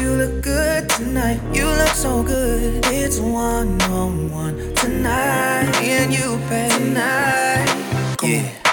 you look good tonight. You look so good. It's one on one tonight. Me and you, babe. Tonight. Come yeah. On.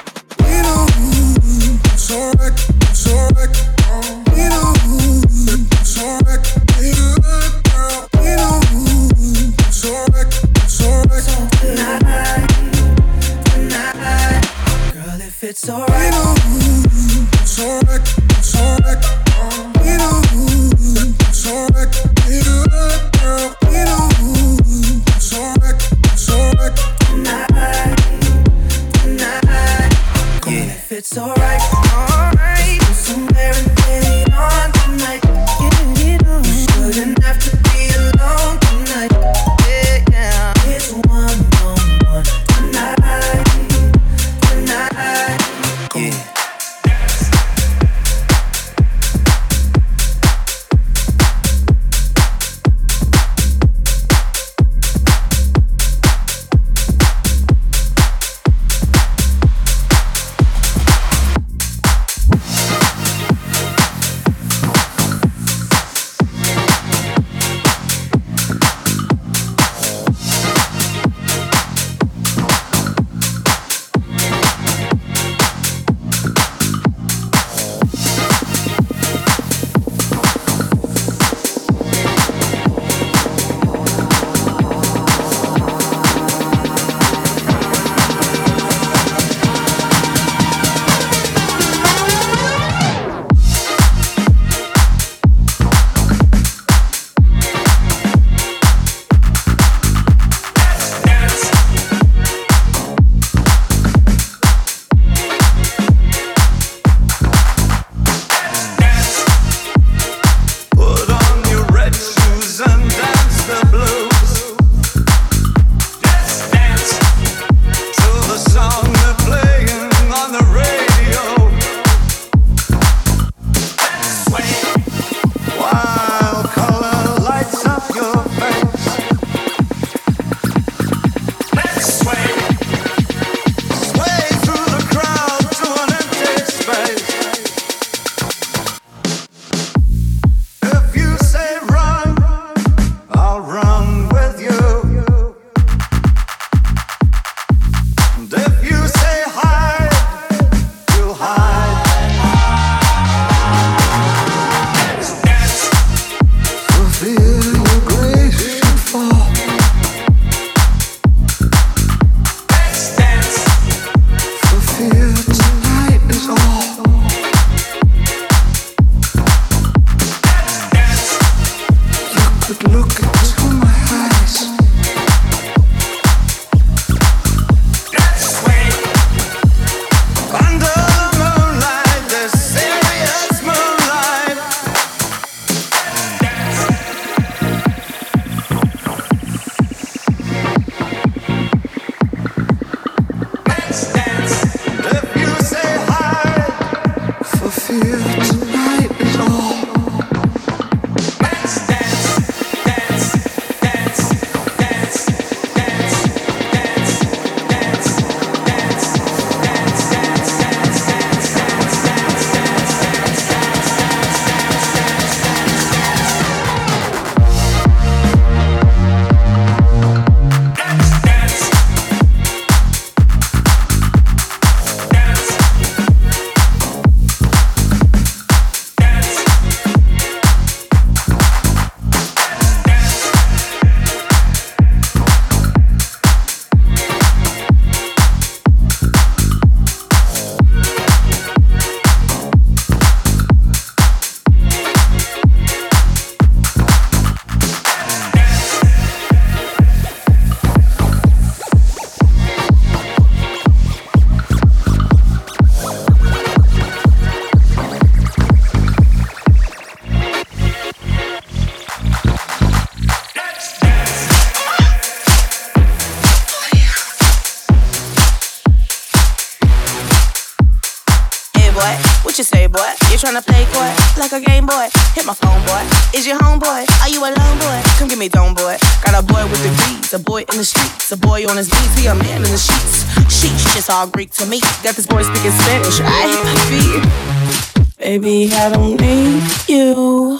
All Greek to me. Got this boy speaking Spanish, I feel. Baby, I don't need you.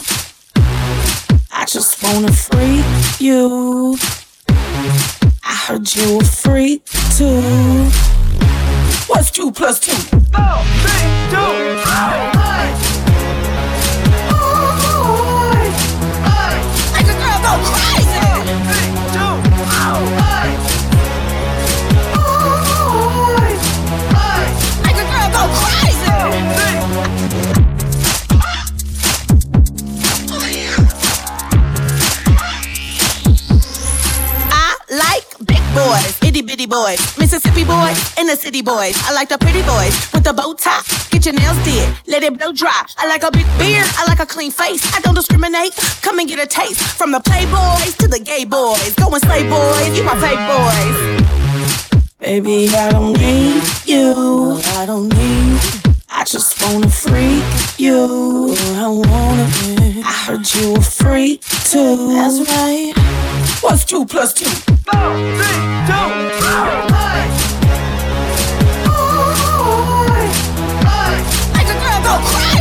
I just wanna freak you. I heard you a freak too. What's two plus two? Four, three, two, boys, Mississippi boys, and the city boys. I like the pretty boys with the bow tie. Get your nails did, let it blow dry. I like a big beard, I like a clean face. I don't discriminate. Come and get a taste from the playboys to the gay boys. Go and slay boys, you my fake boys. Baby, I don't need you. I don't need. I just wanna freak you. I wanna be. I heard you a freak too. That's right. What's two plus two? Four, three, two, one. somebody,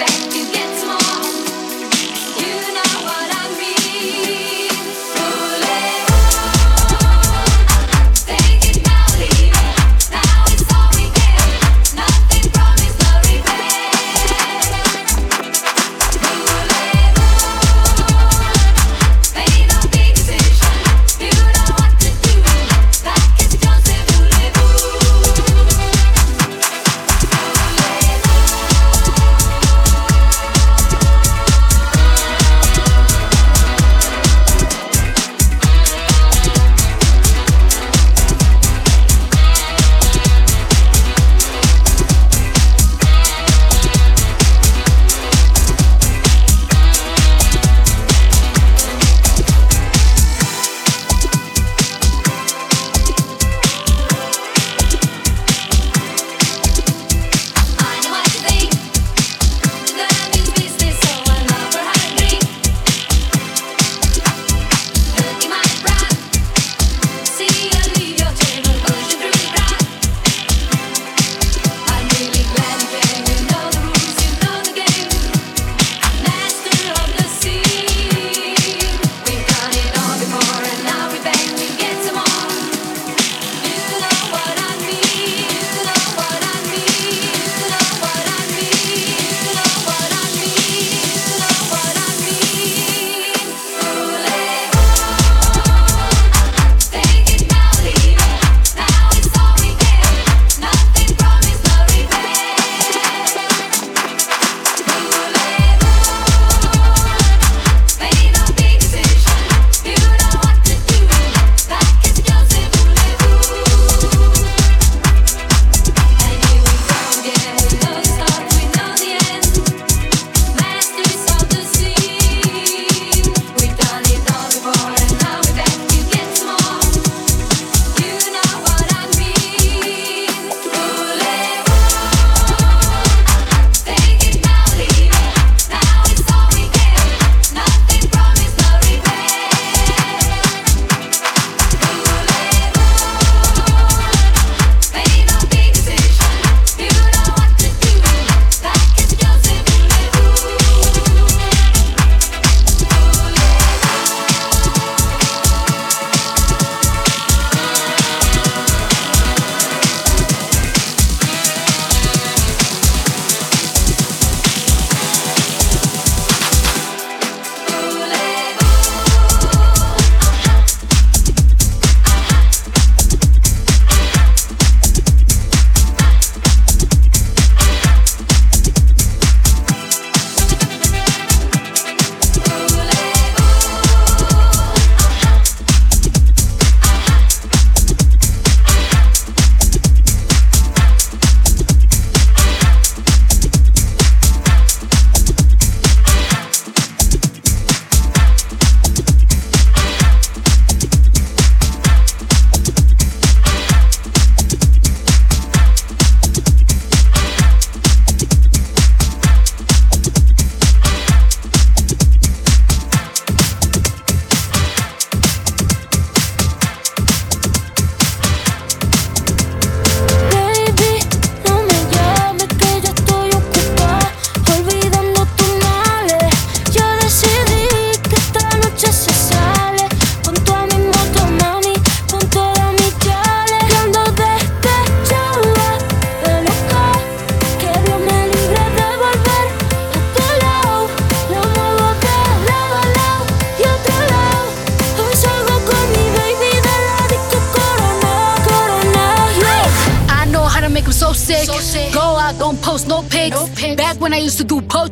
that.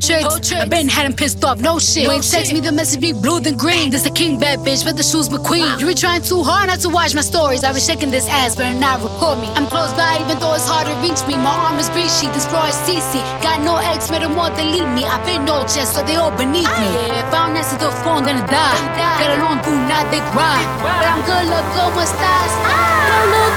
Do portraits, portraits. I been had him pissed off, no shit. You ain't text me the message be blue than green. This a king bad bitch, but the shoes McQueen. You be trying too hard not to watch my stories. I was shaking this ass, better not record me. I'm close by, even though it's hard to reach me. My arm is breachy, this bra is CC. Got no ex, better more than leave me. I've been no chest, so they all beneath me. Yeah, if I don't answer the phone, gonna die. Get along, do not they cry. But I'm good, look good, with stars. Ah.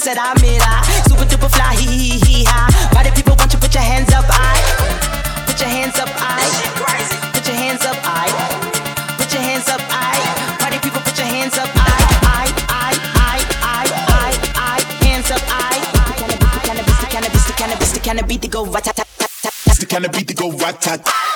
dance that I made. I super duper fly, hee hee hee ha. Why do people want you put your hands up? I put your hands up. I put your hands up. I put your hands up. I why do people put your hands up? I I I I I I hands up. I cannabis, the cannabis, cannabis, cannabis, cannabis, the go rat tat tat tat. The cannabis, the go rat.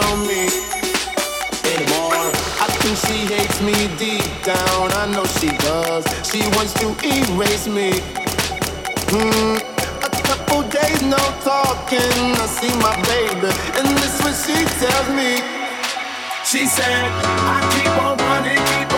know me anymore. I think she hates me deep down. I know she does. She wants to erase me. Hmm. A couple days no talking. I see my baby, and this is what she tells me. She said, I keep on running, keep on.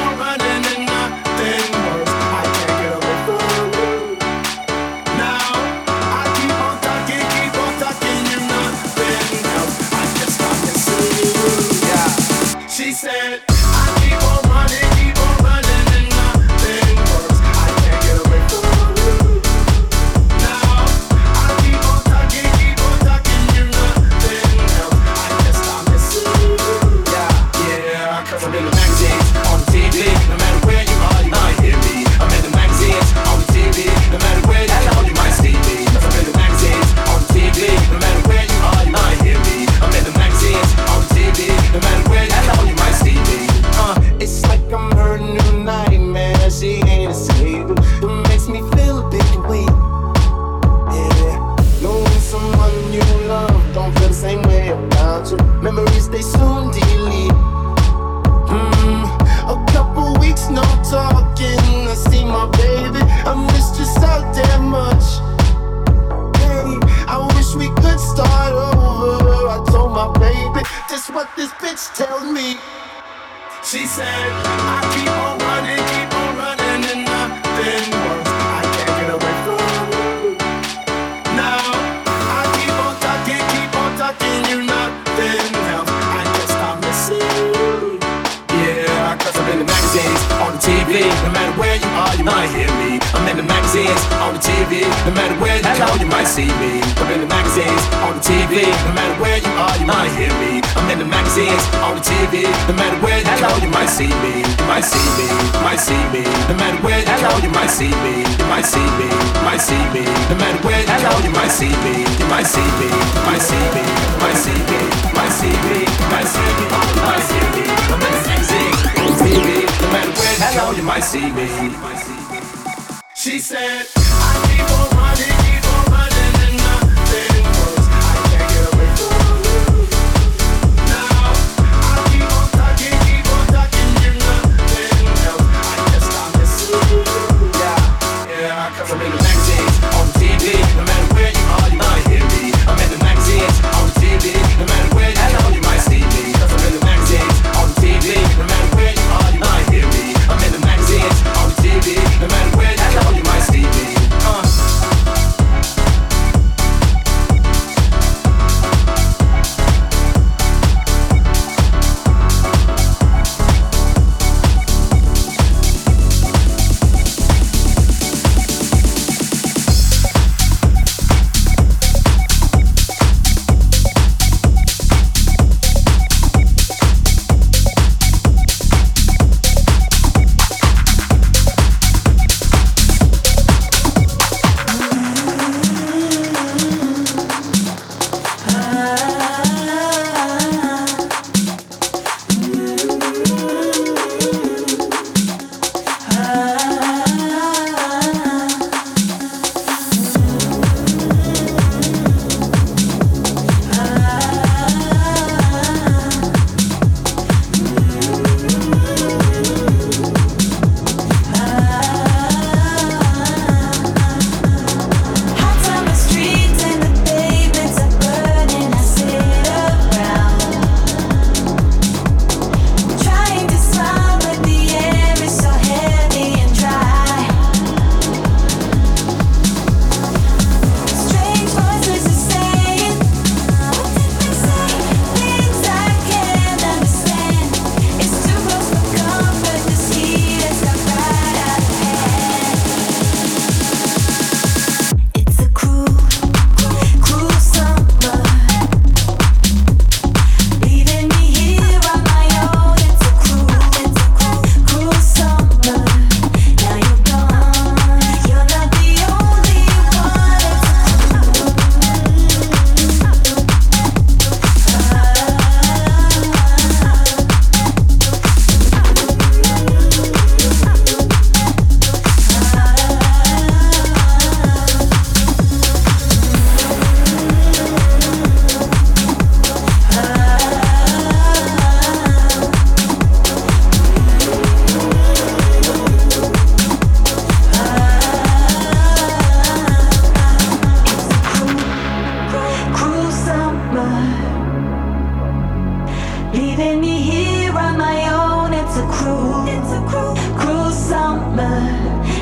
you might hear me. I'm in the magazines, on the TV. No matter where you go, you might see me. I'm in the magazines, on the TV. No matter where you are, you might hear me. I'm in the magazines, on the TV. No matter where you go, you might see me. You might see me, you might see me. No matter where you go, you might see me. You might see me, you might see me. No matter where you go, you might see me. You might see me, you might see me. You might see me, you might see me. You might see me, might see me. I'm in the magazines, on the TV. No matter where you go, you might see me. She said, I keep on.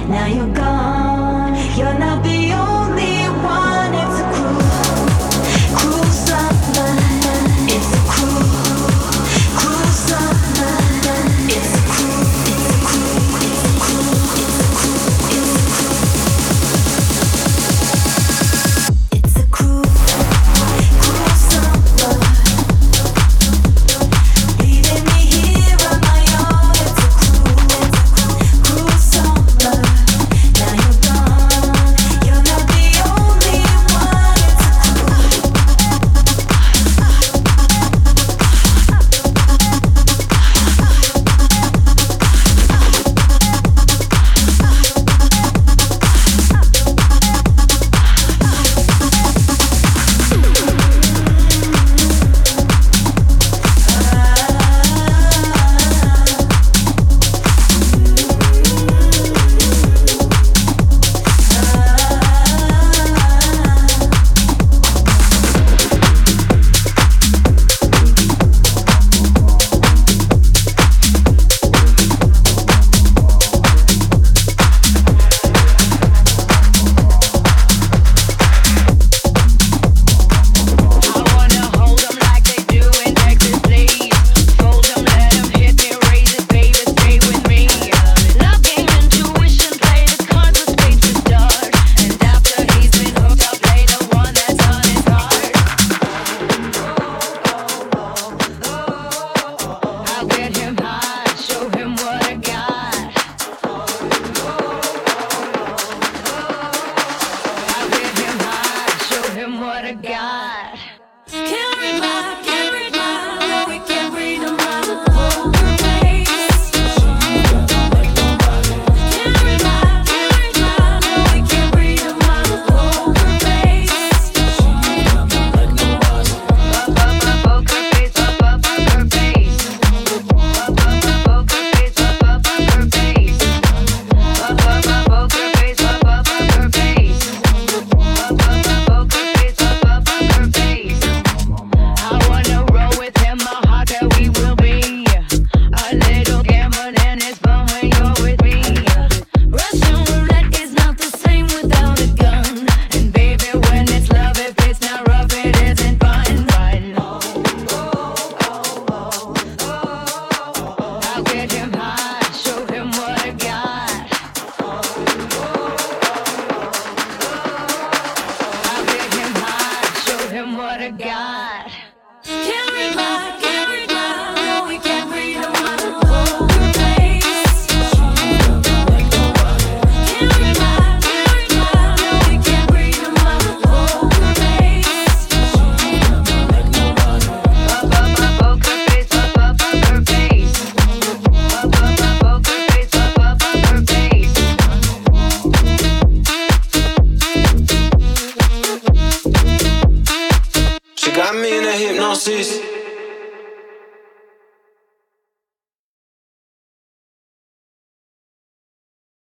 Now you're gone, you're not.